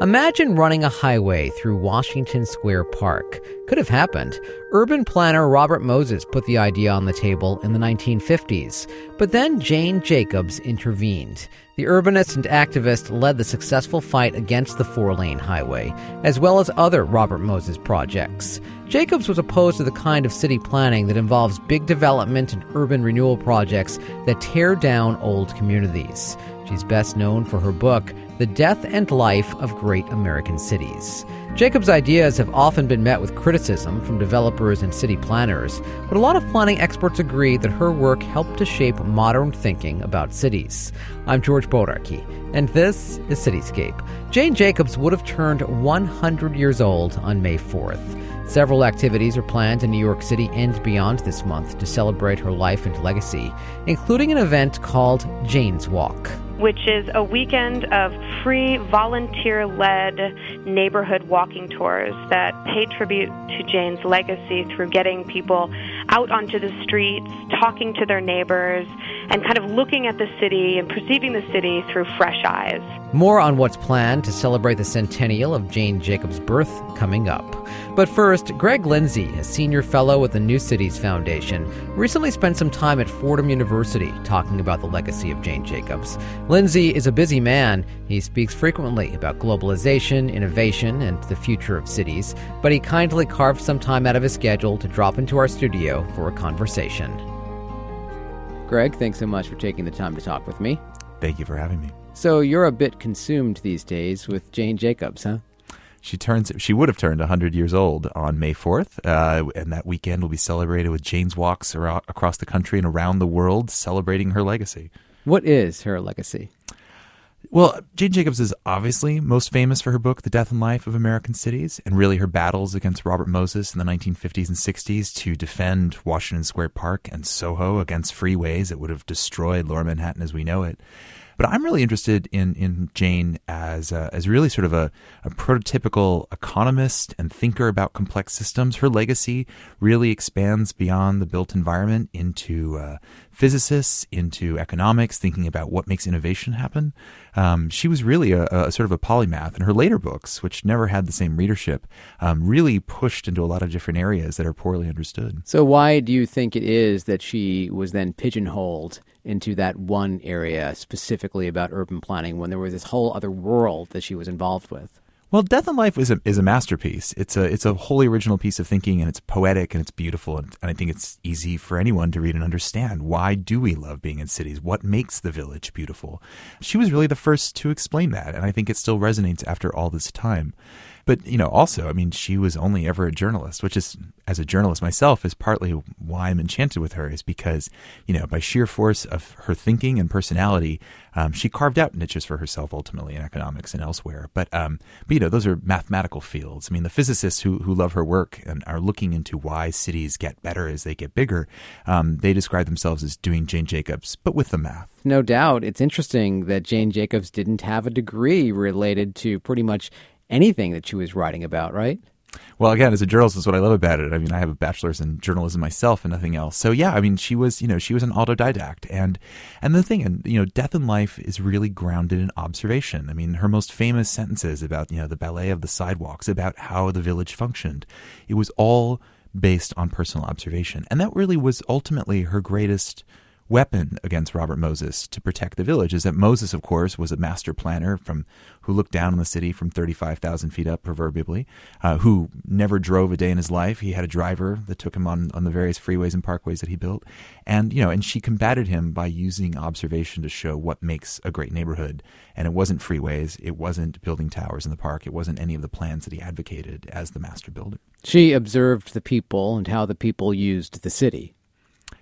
Imagine running a highway through Washington Square Park. Could have happened. Urban planner Robert Moses put the idea on the table in the 1950s, but then Jane Jacobs intervened. The urbanist and activist led the successful fight against the four lane highway, as well as other Robert Moses projects. Jacobs was opposed to the kind of city planning that involves big development and urban renewal projects that tear down old communities. She's best known for her book, The Death and Life of Great American Cities. Jacobs' ideas have often been met with criticism from developers and city planners, but a lot of planning experts agree that her work helped to shape modern thinking about cities. I'm George Bodarky, and this is Cityscape. Jane Jacobs would have turned 100 years old on May 4th. Several activities are planned in New York City and beyond this month to celebrate her life and legacy, including an event called Jane's Walk which is a weekend of free volunteer led neighborhood walking tours that pay tribute to Jane's legacy through getting people out onto the streets, talking to their neighbors, and kind of looking at the city and perceiving the city through fresh eyes. More on what's planned to celebrate the centennial of Jane Jacobs' birth coming up. But first, Greg Lindsay, a senior fellow at the New Cities Foundation, recently spent some time at Fordham University talking about the legacy of Jane Jacobs. Lindsay is a busy man. He speaks frequently about globalization, innovation, and the future of cities, but he kindly carved some time out of his schedule to drop into our studio for a conversation. Greg, thanks so much for taking the time to talk with me. Thank you for having me. So you're a bit consumed these days with Jane Jacobs, huh? She turns. She would have turned 100 years old on May 4th, uh, and that weekend will be celebrated with Jane's walks across the country and around the world, celebrating her legacy. What is her legacy? Well, Jane Jacobs is obviously most famous for her book, The Death and Life of American Cities, and really her battles against Robert Moses in the 1950s and 60s to defend Washington Square Park and Soho against freeways that would have destroyed lower Manhattan as we know it. But I'm really interested in in Jane as as really sort of a, a prototypical economist and thinker about complex systems. Her legacy really expands beyond the built environment into uh, physicists, into economics, thinking about what makes innovation happen. Um, she was really a, a, sort of a polymath, and her later books, which never had the same readership, um, really pushed into a lot of different areas that are poorly understood. So, why do you think it is that she was then pigeonholed into that one area specifically about urban planning when there was this whole other world that she was involved with? Well, Death and Life is a is a masterpiece. It's a it's a wholly original piece of thinking, and it's poetic and it's beautiful, and, and I think it's easy for anyone to read and understand. Why do we love being in cities? What makes the village beautiful? She was really the first to explain that, and I think it still resonates after all this time. But, you know, also, I mean, she was only ever a journalist, which is, as a journalist myself, is partly why I'm enchanted with her, is because, you know, by sheer force of her thinking and personality, um, she carved out niches for herself ultimately in economics and elsewhere. But, um, but, you know, those are mathematical fields. I mean, the physicists who, who love her work and are looking into why cities get better as they get bigger, um, they describe themselves as doing Jane Jacobs, but with the math. No doubt. It's interesting that Jane Jacobs didn't have a degree related to pretty much anything that she was writing about, right? Well, again, as a journalist, is what I love about it. I mean, I have a bachelor's in journalism myself and nothing else. So yeah, I mean, she was, you know, she was an autodidact, and and the thing, and you know, death and life is really grounded in observation. I mean, her most famous sentences about you know the ballet of the sidewalks, about how the village functioned, it was all based on personal observation, and that really was ultimately her greatest weapon against Robert Moses to protect the village is that Moses, of course, was a master planner from who looked down on the city from 35,000 feet up, proverbially, uh, who never drove a day in his life. He had a driver that took him on, on the various freeways and parkways that he built. And, you know, and she combated him by using observation to show what makes a great neighborhood. And it wasn't freeways. It wasn't building towers in the park. It wasn't any of the plans that he advocated as the master builder. She observed the people and how the people used the city.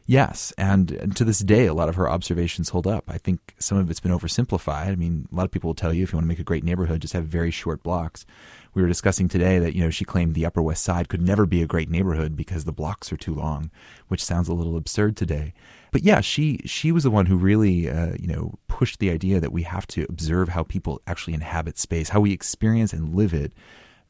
Yes, and, to this day, a lot of her observations hold up. I think some of it's been oversimplified. I mean, a lot of people will tell you if you want to make a great neighborhood, just have very short blocks. We were discussing today that you know she claimed the Upper West Side could never be a great neighborhood because the blocks are too long, which sounds a little absurd today. But yeah, she she was the one who really uh, you know pushed the idea that we have to observe how people actually inhabit space, how we experience and live it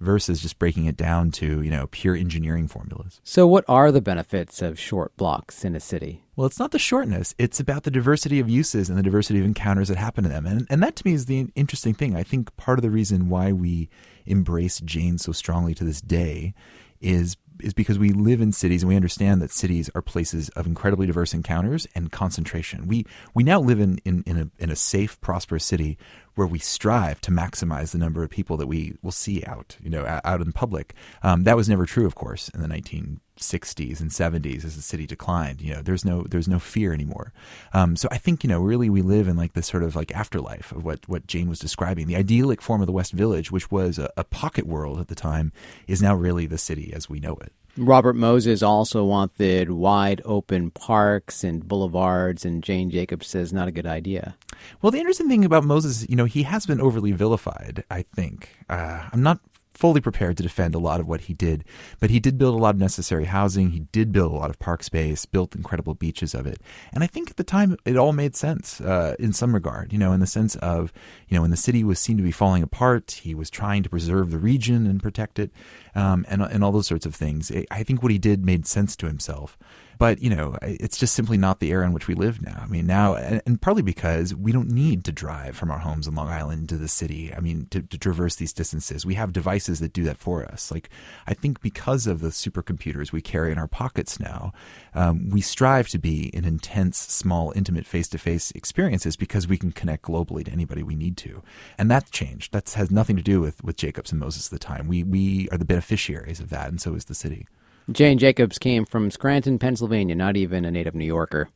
versus just breaking it down to, you know, pure engineering formulas. So, what are the benefits of short blocks in a city? Well, it's not the shortness. It's about the diversity of uses and the diversity of encounters that happen to them. And, and that to me is the interesting thing. I think part of the reason why we embrace Jane so strongly to this day is is because we live in cities and we understand that cities are places of incredibly diverse encounters and concentration. We we now live in, in, in, a, in a safe, prosperous city where we strive to maximize the number of people that we will see out, you know, out in public. Um, that was never true, of course, in the 1960s and 70s as the city declined. You know, there's no there's no fear anymore. Um, so I think you know, really, we live in like this sort of like afterlife of what what Jane was describing. The idyllic form of the West Village, which was a, a pocket world at the time, is now really the city as we know it. Robert Moses also wanted wide open parks and boulevards, and Jane Jacobs says not a good idea. Well, the interesting thing about Moses, you know, he has been overly vilified, I think. Uh, I'm not fully prepared to defend a lot of what he did, but he did build a lot of necessary housing. He did build a lot of park space, built incredible beaches of it. And I think at the time it all made sense uh, in some regard, you know, in the sense of, you know, when the city was seen to be falling apart, he was trying to preserve the region and protect it um, and, and all those sorts of things. I think what he did made sense to himself. But, you know, it's just simply not the era in which we live now. I mean, now, and, partly because we don't need to drive from our homes in Long Island to the city. I mean, to, to traverse these distances. We have devices that do that for us. Like, I think because of the supercomputers we carry in our pockets now, um, we strive to be in intense, small, intimate face to face experiences because we can connect globally to anybody we need to. And that's changed. That has nothing to do with, with Jacobs and Moses at the time. We, we are the beneficiaries of that, and so is the city. Jane Jacobs came from Scranton, Pennsylvania, not even a native New Yorker.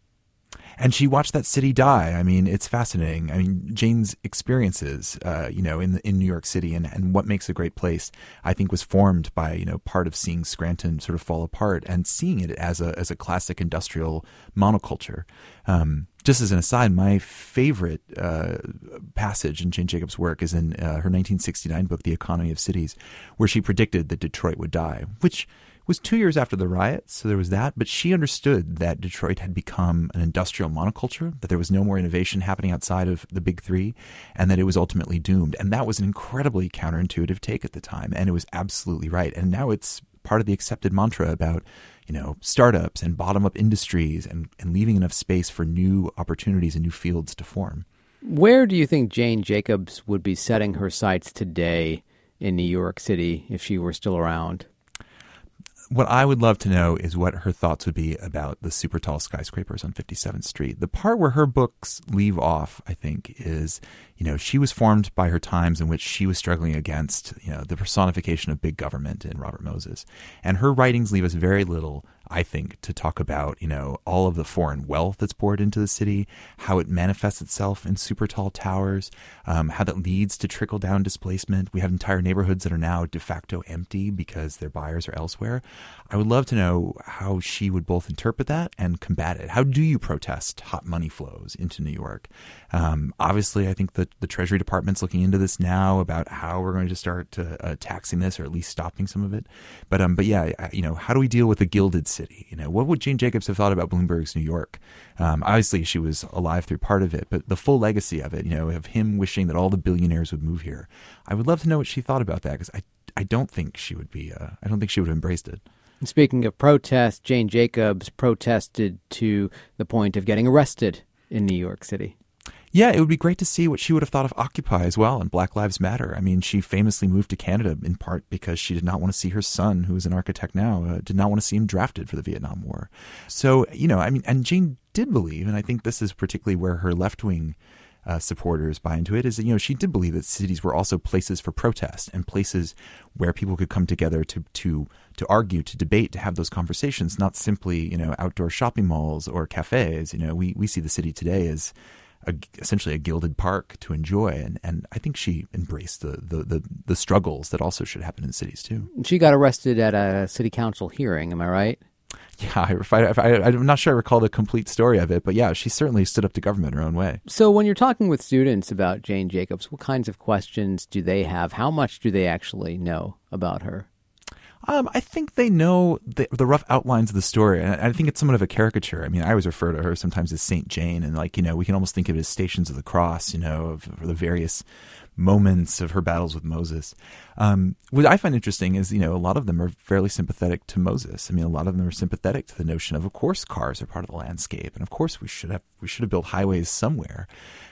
And she watched that city die. I mean, it's fascinating. I mean, Jane's experiences, uh, you know, in in New York City and, and what makes a great place, I think, was formed by you know part of seeing Scranton sort of fall apart and seeing it as a as a classic industrial monoculture. Um, just as an aside, my favorite uh, passage in Jane Jacobs' work is in uh, her 1969 book, The Economy of Cities, where she predicted that Detroit would die, which was two years after the riots, so there was that. But she understood that Detroit had become an industrial monoculture, that there was no more innovation happening outside of the big three, and that it was ultimately doomed. And that was an incredibly counterintuitive take at the time, and it was absolutely right. And now it's part of the accepted mantra about you know startups and bottom up industries and, and leaving enough space for new opportunities and new fields to form. Where do you think Jane Jacobs would be setting her sights today in New York City if she were still around? What I would love to know is what her thoughts would be about the super tall skyscrapers on 57th Street. The part where her books leave off, I think, is you know, she was formed by her times in which she was struggling against, you know, the personification of big government in Robert Moses. And her writings leave us very little, I think, to talk about, you know, all of the foreign wealth that's poured into the city, how it manifests itself in super tall towers, um, how that leads to trickle down displacement. We have entire neighborhoods that are now de facto empty because their buyers are elsewhere. I would love to know how she would both interpret that and combat it. How do you protest hot money flows into New York? Um, obviously, I think the the, Treasury Department's looking into this now about how we're going to start uh, taxing this or at least stopping some of it. But um, but yeah, you know, how do we deal with the gilded city? You know, what would Jane Jacobs have thought about Bloomberg's New York? Um, obviously, she was alive through part of it, but the full legacy of it, you know, of him wishing that all the billionaires would move here. I would love to know what she thought about that because I I don't think she would be. Uh, I don't think she would have embraced it. Speaking of protests, Jane Jacobs protested to the point of getting arrested in New York City. Yeah, it would be great to see what she would have thought of Occupy as well and Black Lives Matter. I mean, she famously moved to Canada in part because she did not want to see her son, who is an architect now, uh, did not want to see him drafted for the Vietnam War. So, you know, I mean, and Jane did believe, and I think this is particularly where her left wing uh, supporters buy into it is that you know she did believe that cities were also places for protest and places where people could come together to to to argue, to debate, to have those conversations, not simply you know outdoor shopping malls or cafes. You know, we we see the city today as a, essentially a gilded park to enjoy. And, and I think she embraced the, the, the, the, struggles that also should happen in cities too. She got arrested at a city council hearing, am I right? Yeah, I, I, I'm not sure I recall the complete story of it, but yeah, she certainly stood up to government her own way. So, when you're talking with students about Jane Jacobs, what kinds of questions do they have? How much do they actually know about her? Um, I think they know the, the rough outlines of the story. And I think it's somewhat of a caricature. I mean, I always refer to her sometimes as Saint Jane, and like you know, we can almost think of it as stations of the cross. You know, of, of the various moments of her battles with Moses. Um, what I find interesting is, you know, a lot of them are fairly sympathetic to Moses. I mean, a lot of them are sympathetic to the notion of, of course, cars are part of the landscape, and of course, we should have we should have built highways somewhere.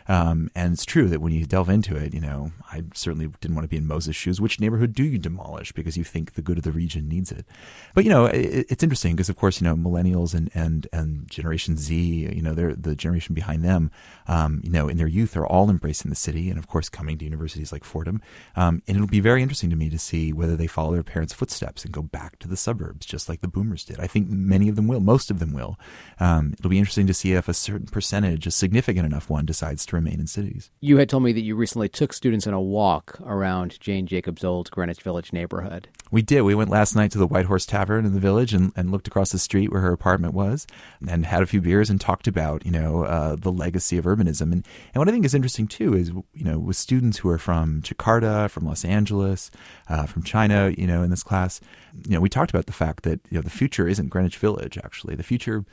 Um, and it's true that when you delve into it, you know, I certainly didn't want to be in Moses' shoes. Which neighborhood do you demolish because you think the good of the region needs it? But you know, it, it's interesting because, of course, you know, millennials and and and Generation Z, you know, they're the generation behind them. Um, you know, in their youth, are all embracing the city, and of course, coming to universities like Fordham. Um, and it'll be very interesting to me to see whether they follow their parents' footsteps and go back to the suburbs, just like the boomers did. I think many of them will. Most of them will. Um, it'll be interesting to see if a certain percentage, a significant enough one, decides to remain in cities. You had told me that you recently took students on a walk around Jane Jacobs' old Greenwich Village neighborhood. We did. We went last night to the White Horse Tavern in the village and, and looked across the street where her apartment was and had a few beers and talked about, you know, uh, the legacy of urbanism. And, and what I think is interesting too is, you know, with students who are from Jakarta, from Los Angeles, uh, from China, you know, in this class, you know, we talked about the fact that, you know, the future isn't Greenwich Village, actually. The future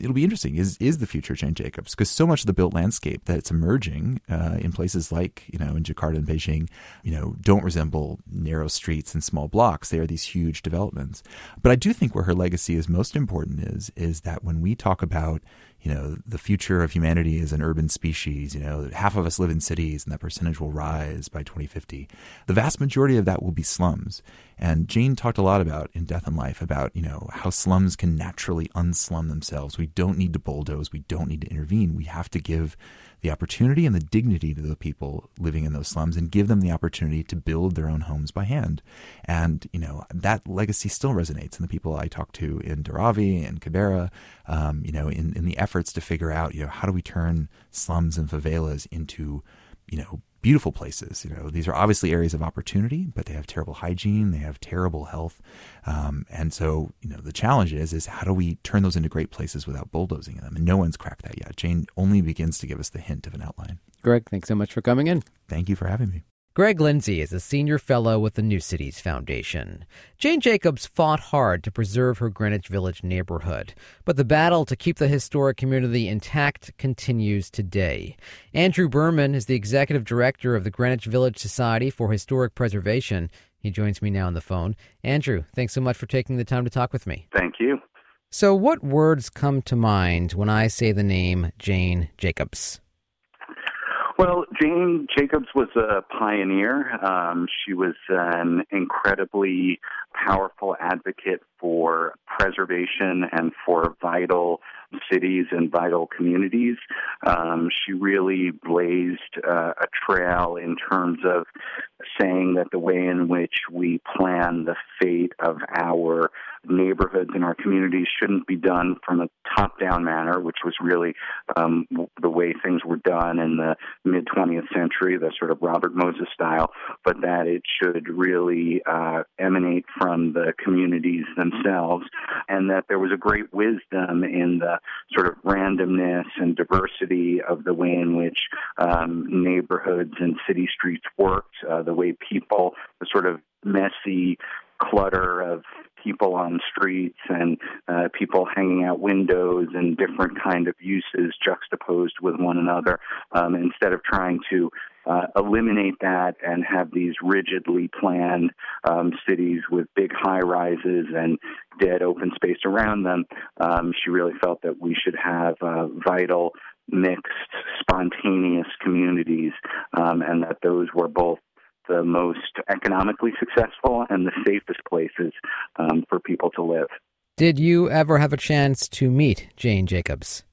it'll be interesting is is the future Jane Jacobs because so much of the built landscape that's emerging uh, in places like you know in Jakarta and Beijing, you know, don't resemble narrow streets and small blocks. They are these huge developments. But I do think where her legacy is most important is is that when we talk about you know, the future of humanity is an urban species. You know, half of us live in cities and that percentage will rise by 2050. The vast majority of that will be slums. And Jane talked a lot about in Death and Life about, you know, how slums can naturally unslum themselves. We don't need to bulldoze. We don't need to intervene. We have to give the opportunity and the dignity to the people living in those slums and give them the opportunity to build their own homes by hand. And, you know, that legacy still resonates in the people I talk to in Dharavi and Kibera, um, you know, in, in the efforts to figure out, you know, how do we turn slums and favelas into, you know, beautiful places. You know, these are obviously areas of opportunity, but they have terrible hygiene, they have terrible health, um, and so you know the challenge is is how do we turn those into great places without bulldozing them? And no one's cracked that yet. Jane only begins to give us the hint of an outline. Greg, thanks so much for coming in. Thank you for having me. Greg Lindsay is a senior fellow with the New Cities Foundation. Jane Jacobs fought hard to preserve her Greenwich Village neighborhood, but the battle to keep the historic community intact continues today. Andrew Berman is the executive director of the Greenwich Village Society for Historic Preservation. He joins me now on the phone. Andrew, thanks so much for taking the time to talk with me. Thank you. So, what words come to mind when I say the name Jane Jacobs? Well, Jane Jacobs was a pioneer. Um, she was an incredibly powerful advocate for preservation and for vital cities and vital communities. Um, she really blazed uh, a trail in terms of saying that the way in which we plan the fate of our neighborhoods and our communities shouldn't be done from a top down manner, which was really um, the way things were done in the mid 20th century, the sort of Robert Moses style, but that it should really uh, emanate from the communities themselves, and that there was a great wisdom in the sort of randomness and diversity of the way in which um, neighborhoods and city streets worked, uh, the way people, the sort of messy clutter of people on streets and uh, people hanging out windows and different kind of uses juxtaposed with one another um, instead of trying to uh, eliminate that and have these rigidly planned um, cities with big high rises and dead open space around them. Um, she really felt that we should have uh, vital, mixed, spontaneous communities, um, and that those were both the most economically successful and the safest places um, for people to live. Did you ever have a chance to meet Jane Jacobs?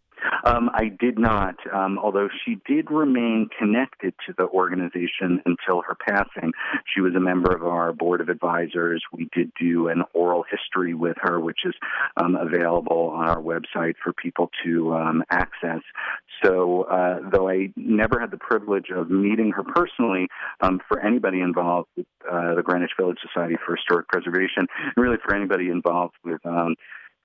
Um, I did not, um, although she did remain connected to the organization until her passing. She was a member of our board of advisors. We did do an oral history with her, which is um, available on our website for people to um, access. So, uh, though I never had the privilege of meeting her personally, um, for anybody involved with uh, the Greenwich Village Society for Historic Preservation, and really for anybody involved with um,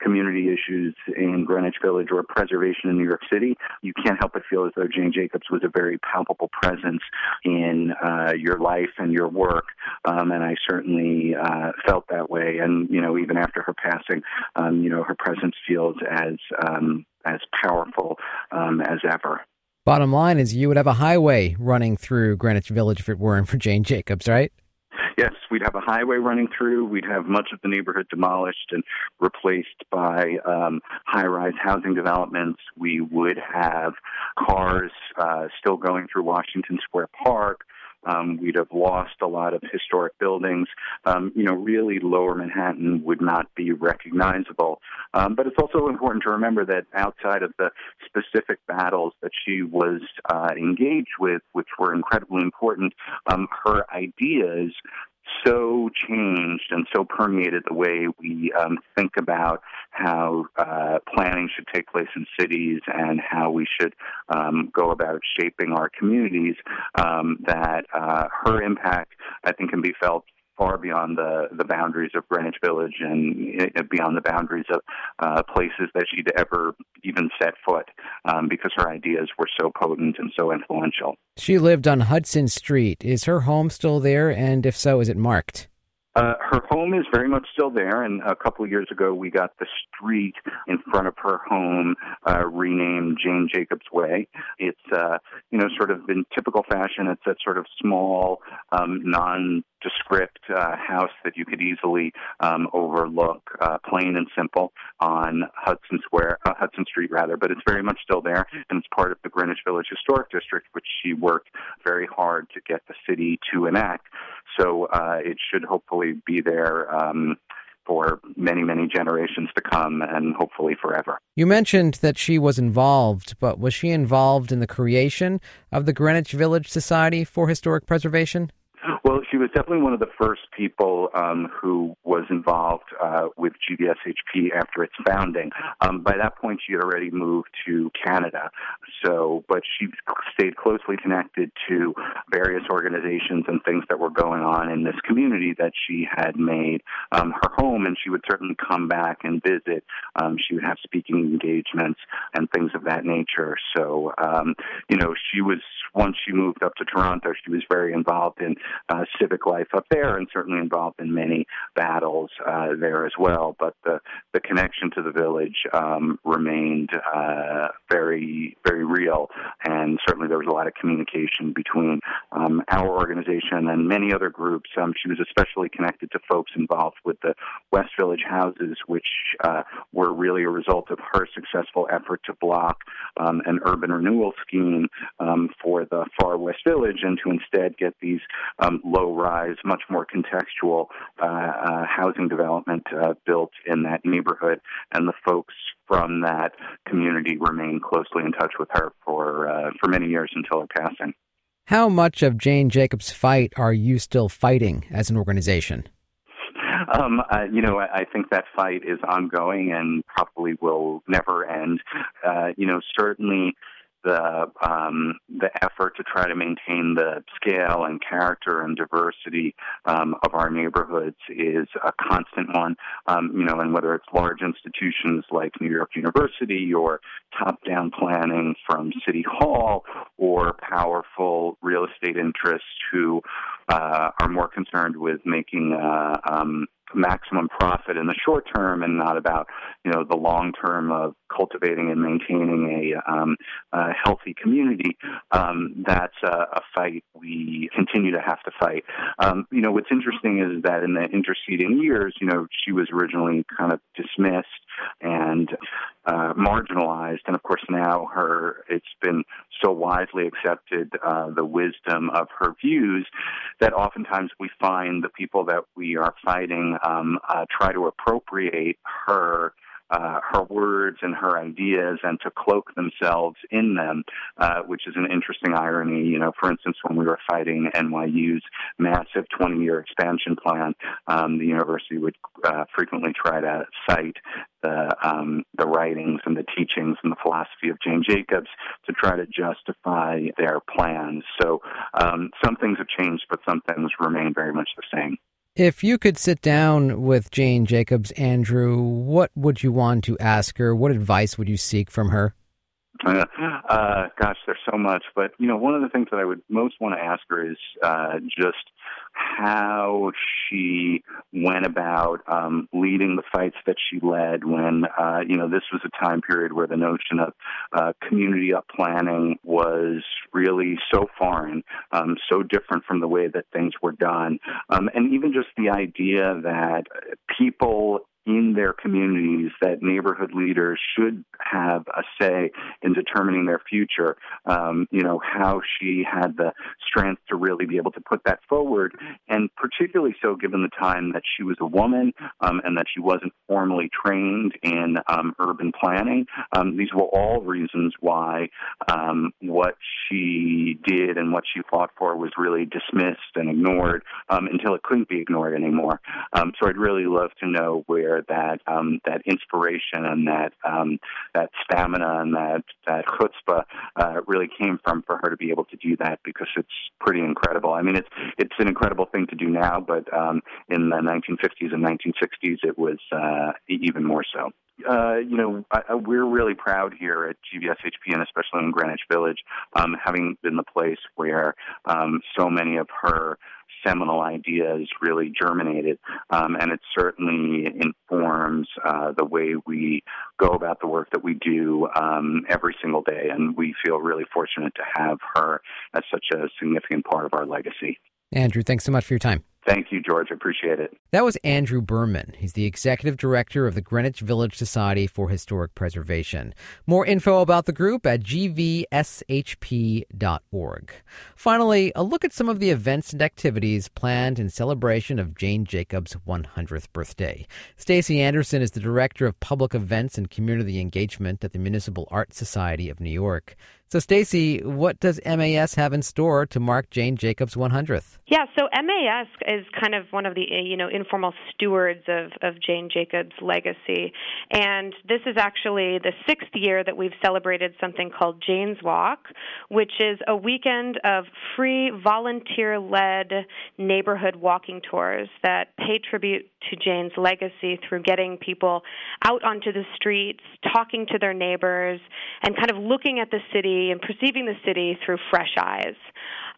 community issues in Greenwich Village or preservation in New York City, you can't help but feel as though Jane Jacobs was a very palpable presence in uh, your life and your work. um, and I certainly uh, felt that way. And you know, even after her passing, um, you know, her presence feels as um, as powerful um, as ever. Bottom line is, you would have a highway running through Greenwich Village if it weren't for Jane Jacobs, right? Yes, we'd have a highway running through. We'd have much of the neighborhood demolished and replaced by um, high rise housing developments. We would have cars uh, still going through Washington Square Park. Um, we'd have lost a lot of historic buildings. Um, you know, really, lower Manhattan would not be recognizable. Um, but it's also important to remember that outside of the specific battles that she was uh, engaged with, which were incredibly important, um, her ideas so changed and so permeated the way we um, think about how uh, planning should take place in cities and how we should um, go about shaping our communities um, that uh, her impact, I think, can be felt far beyond the, the boundaries of Greenwich Village and uh, beyond the boundaries of uh, places that she'd ever even set foot um, because her ideas were so potent and so influential. She lived on Hudson Street. Is her home still there? And if so, is it marked? Uh, her home is very much still there, and a couple of years ago we got the street in front of her home uh, renamed Jane Jacobs Way. It's, uh, you know, sort of in typical fashion. It's a sort of small, um, non descript uh, house that you could easily um, overlook, uh, plain and simple, on Hudson Square, uh, Hudson Street rather. But it's very much still there, and it's part of the Greenwich Village Historic District, which she worked very hard to get the city to enact. So uh, it should hopefully be there. Um, for many, many generations to come and hopefully forever. You mentioned that she was involved, but was she involved in the creation of the Greenwich Village Society for Historic Preservation? Well, she was definitely one of the first people um, who was involved uh, with GVSHP after its founding. Um, by that point, she had already moved to Canada. So, but she stayed closely connected to various organizations and things that were going on in this community that she had made um, her home. And she would certainly come back and visit. Um, she would have speaking engagements and things of that nature. So, um, you know, she was once she moved up to Toronto, she was very involved in uh, civic life up there, and certainly involved in many battles uh, there as well. But the the connection to the village um, remained uh, very very real, and certainly there was a lot of communication between um, our organization and many other groups. Um, she was especially connected to folks involved with the West Village houses, which uh, were really a result of her successful effort to block um, an urban renewal scheme um, for the Far West Village, and to instead get these um, low rise, much more contextual uh, uh, housing development uh, built in that neighborhood. And the folks from that community remain closely in touch with her for uh, for many years until her passing. How much of Jane Jacobs' fight are you still fighting as an organization? Um, uh, you know, I, I think that fight is ongoing and probably will never end. Uh, you know, certainly the um, the effort to try to maintain the scale and character and diversity um, of our neighborhoods is a constant one. Um, you know, and whether it's large institutions like New York University or top-down planning from City Hall or powerful real estate interests who uh, are more concerned with making uh, um, maximum profit in the short term and not about you know the long term of cultivating and maintaining a, um, a healthy community. Um, that's a, a, fight we continue to have to fight. Um, you know what's interesting is that in the interceding years, you know she was originally kind of dismissed and uh, marginalized, and of course now her it's been so widely accepted uh, the wisdom of her views that oftentimes we find the people that we are fighting um, uh, try to appropriate her uh, her words and her ideas and to cloak themselves in them, uh, which is an interesting irony. You know, for instance, when we were fighting NYU's massive 20-year expansion plan, um, the university would uh, frequently try to cite the um, the writings and the teachings and the philosophy of Jane Jacobs to try to justify their plans. So um, some things have changed, but some things remain very much the same. If you could sit down with Jane Jacobs, Andrew, what would you want to ask her? What advice would you seek from her? Uh, gosh, there's so much, but you know, one of the things that I would most want to ask her is uh, just how she went about um, leading the fights that she led when, uh, you know, this was a time period where the notion of uh, community up planning was really so foreign, um, so different from the way that things were done. Um, and even just the idea that people in their communities that neighborhood leaders should have a say in determining their future. Um, you know, how she had the strength to really be able to put that forward, and particularly so given the time that she was a woman um, and that she wasn't formally trained in um, urban planning. Um, these were all reasons why um, what she did and what she fought for was really dismissed and ignored um, until it couldn't be ignored anymore. so I'd really love to know where where that um, that inspiration and that um, that stamina and that that chutzpah uh, really came from for her to be able to do that because it's pretty incredible. I mean, it's it's an incredible thing to do now, but um, in the 1950s and 1960s, it was uh, even more so. Uh, you know, I, I, we're really proud here at GVSHP and especially in Greenwich Village, um, having been the place where um, so many of her seminal ideas really germinated, um, and it certainly informs uh, the way we go about the work that we do um, every single day. And we feel really fortunate to have her as such a significant part of our legacy. Andrew, thanks so much for your time. Thank you, George. I Appreciate it. That was Andrew Berman. He's the executive director of the Greenwich Village Society for Historic Preservation. More info about the group at gvshp.org. Finally, a look at some of the events and activities planned in celebration of Jane Jacobs' 100th birthday. Stacy Anderson is the director of public events and community engagement at the Municipal Art Society of New York. So, Stacy, what does MAS have in store to mark Jane Jacobs' 100th? Yeah, so MAS is kind of one of the you know informal stewards of, of Jane Jacobs' legacy, and this is actually the sixth year that we've celebrated something called Jane's Walk, which is a weekend of free volunteer-led neighborhood walking tours that pay tribute to Jane's legacy through getting people out onto the streets, talking to their neighbors, and kind of looking at the city and perceiving the city through fresh eyes.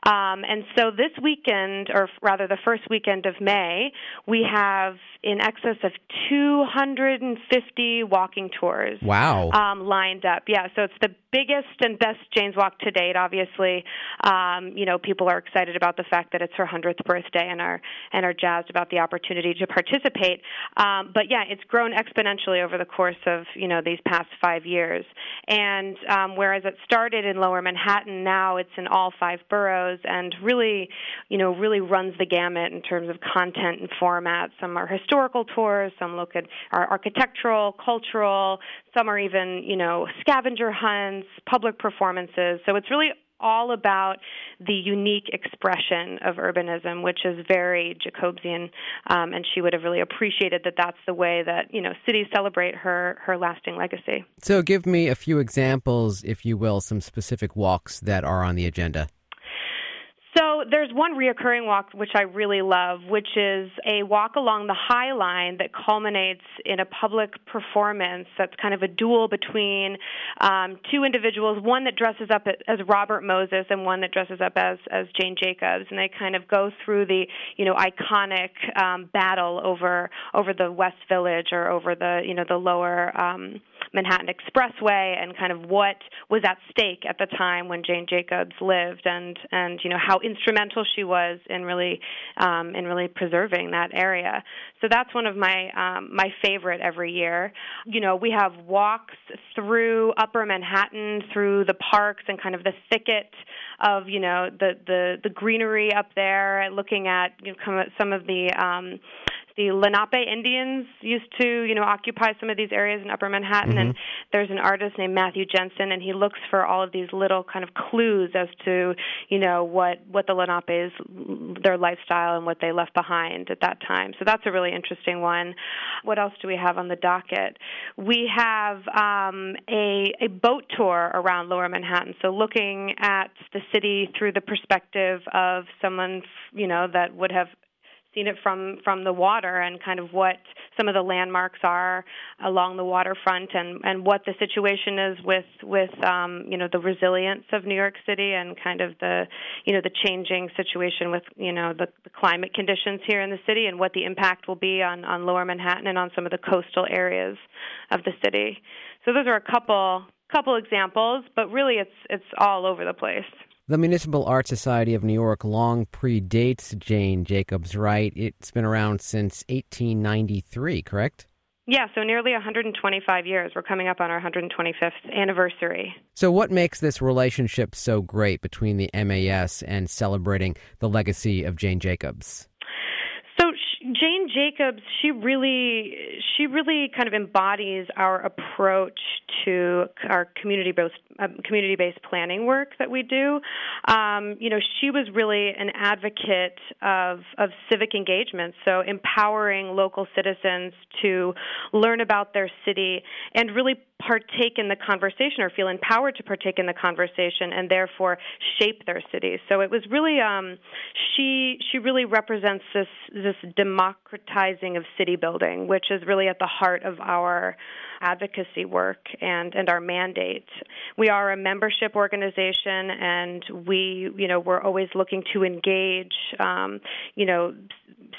Um, and so this weekend, or rather the first weekend of May, we have in excess of 250 walking tours. Wow. Um, lined up. Yeah, so it's the biggest and best Jane's Walk to date. Obviously, um, you know people are excited about the fact that it's her 100th birthday and are and are jazzed about the opportunity to participate. Um, but yeah, it's grown exponentially over the course of you know these past five years. And um, whereas it started in Lower Manhattan, now it's in all five boroughs and really, you know, really runs the gamut in terms of content and format. Some are historical tours, some look at our architectural, cultural, some are even, you know, scavenger hunts, public performances. So it's really all about the unique expression of urbanism, which is very Jacobsian, um, and she would have really appreciated that. That's the way that you know cities celebrate her her lasting legacy. So, give me a few examples, if you will, some specific walks that are on the agenda. There's one reoccurring walk which I really love, which is a walk along the High Line that culminates in a public performance that's kind of a duel between um, two individuals, one that dresses up as Robert Moses and one that dresses up as as Jane Jacobs, and they kind of go through the you know iconic um, battle over over the West Village or over the you know the lower um, Manhattan Expressway and kind of what was at stake at the time when Jane Jacobs lived and and you know how instrumental she was in really um, in really preserving that area. So that's one of my um, my favorite every year. You know, we have walks through Upper Manhattan, through the parks and kind of the thicket of you know the the the greenery up there, looking at you know, some of the um, the Lenape Indians used to, you know, occupy some of these areas in Upper Manhattan. Mm-hmm. And there's an artist named Matthew Jensen, and he looks for all of these little kind of clues as to, you know, what what the Lenapes, their lifestyle, and what they left behind at that time. So that's a really interesting one. What else do we have on the docket? We have um, a a boat tour around Lower Manhattan. So looking at the city through the perspective of someone, you know, that would have seen it from from the water and kind of what some of the landmarks are along the waterfront and and what the situation is with with um you know the resilience of New York City and kind of the you know the changing situation with you know the, the climate conditions here in the city and what the impact will be on on lower Manhattan and on some of the coastal areas of the city. So those are a couple couple examples but really it's it's all over the place the Municipal Art Society of New York long predates Jane Jacobs, right? It's been around since 1893, correct? Yeah, so nearly 125 years. We're coming up on our 125th anniversary. So, what makes this relationship so great between the MAS and celebrating the legacy of Jane Jacobs? Jacobs, she really, she really kind of embodies our approach to our community-based um, community-based planning work that we do. Um, you know, she was really an advocate of of civic engagement, so empowering local citizens to learn about their city and really partake in the conversation or feel empowered to partake in the conversation and therefore shape their cities. So it was really um, she she really represents this this democratizing of city building, which is really at the heart of our advocacy work and, and our mandate. We are a membership organization, and we, you know, we're always looking to engage, um, you know,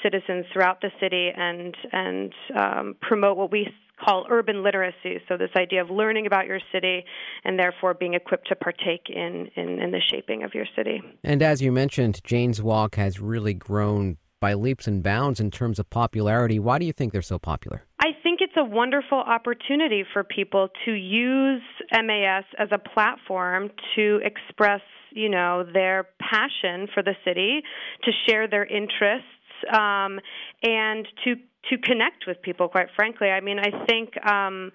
citizens throughout the city and and um, promote what we call urban literacy. So this idea of learning about your city and therefore being equipped to partake in, in, in the shaping of your city. And as you mentioned, Jane's Walk has really grown by leaps and bounds in terms of popularity. Why do you think they're so popular? I think it's a wonderful opportunity for people to use MAS as a platform to express, you know, their passion for the city, to share their interests, um, and to to connect with people. Quite frankly, I mean, I think um,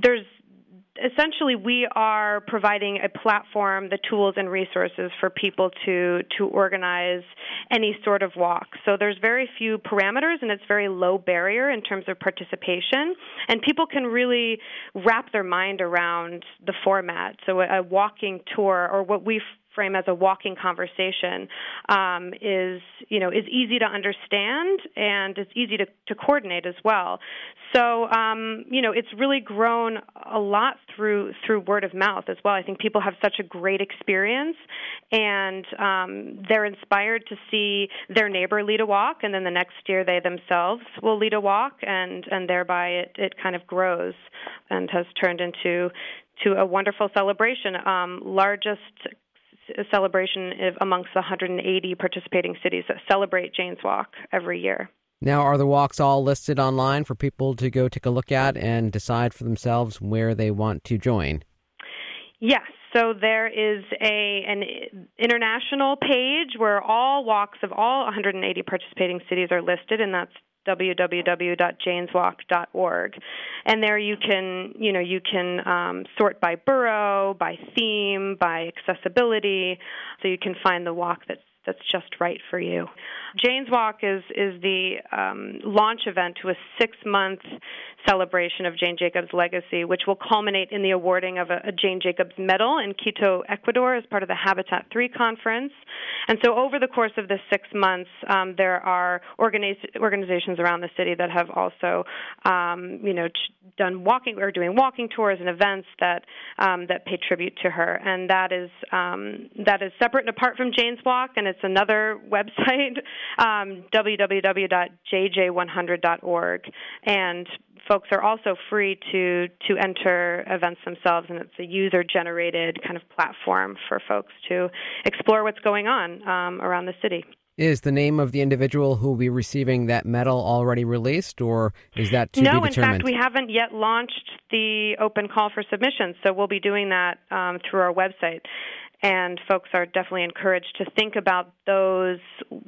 there's essentially we are providing a platform, the tools and resources for people to to organize any sort of walk. So there's very few parameters and it's very low barrier in terms of participation and people can really wrap their mind around the format. So a walking tour or what we frame as a walking conversation um, is you know is easy to understand and it's easy to, to coordinate as well. So um, you know it's really grown a lot through through word of mouth as well. I think people have such a great experience and um, they're inspired to see their neighbor lead a walk and then the next year they themselves will lead a walk and and thereby it, it kind of grows and has turned into to a wonderful celebration. Um, largest celebration amongst the 180 participating cities that celebrate Jane's Walk every year. Now, are the walks all listed online for people to go take a look at and decide for themselves where they want to join? Yes. So there is a an international page where all walks of all 180 participating cities are listed, and that's www.janeswalk.org, and there you can you know you can um, sort by borough, by theme, by accessibility, so you can find the walk that's that's just right for you. Jane's Walk is is the um, launch event to a six month celebration of Jane Jacobs' legacy, which will culminate in the awarding of a, a Jane Jacobs Medal in Quito, Ecuador, as part of the Habitat 3 conference. And so, over the course of the six months, um, there are organiz- organizations around the city that have also, um, you know, done walking or doing walking tours and events that um, that pay tribute to her. And that is um, that is separate and apart from Jane's Walk, and it's another website, um, www.jj100.org, and folks are also free to to enter events themselves, and it's a user generated kind of platform for folks to explore what's going on um, around the city. Is the name of the individual who will be receiving that medal already released, or is that to no, be determined? No, in fact, we haven't yet launched the open call for submissions, so we'll be doing that um, through our website. And folks are definitely encouraged to think about those,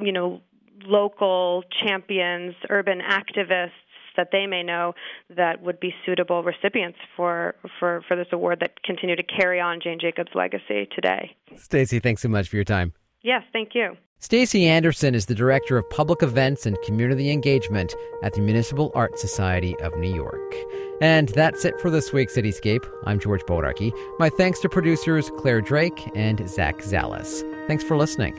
you know, local champions, urban activists that they may know that would be suitable recipients for, for, for this award that continue to carry on Jane Jacobs' legacy today. Stacy, thanks so much for your time. Yes, thank you. Stacy Anderson is the Director of Public Events and Community Engagement at the Municipal Art Society of New York. And that's it for this week's Cityscape. I'm George Bodarky. My thanks to producers Claire Drake and Zach Zales. Thanks for listening.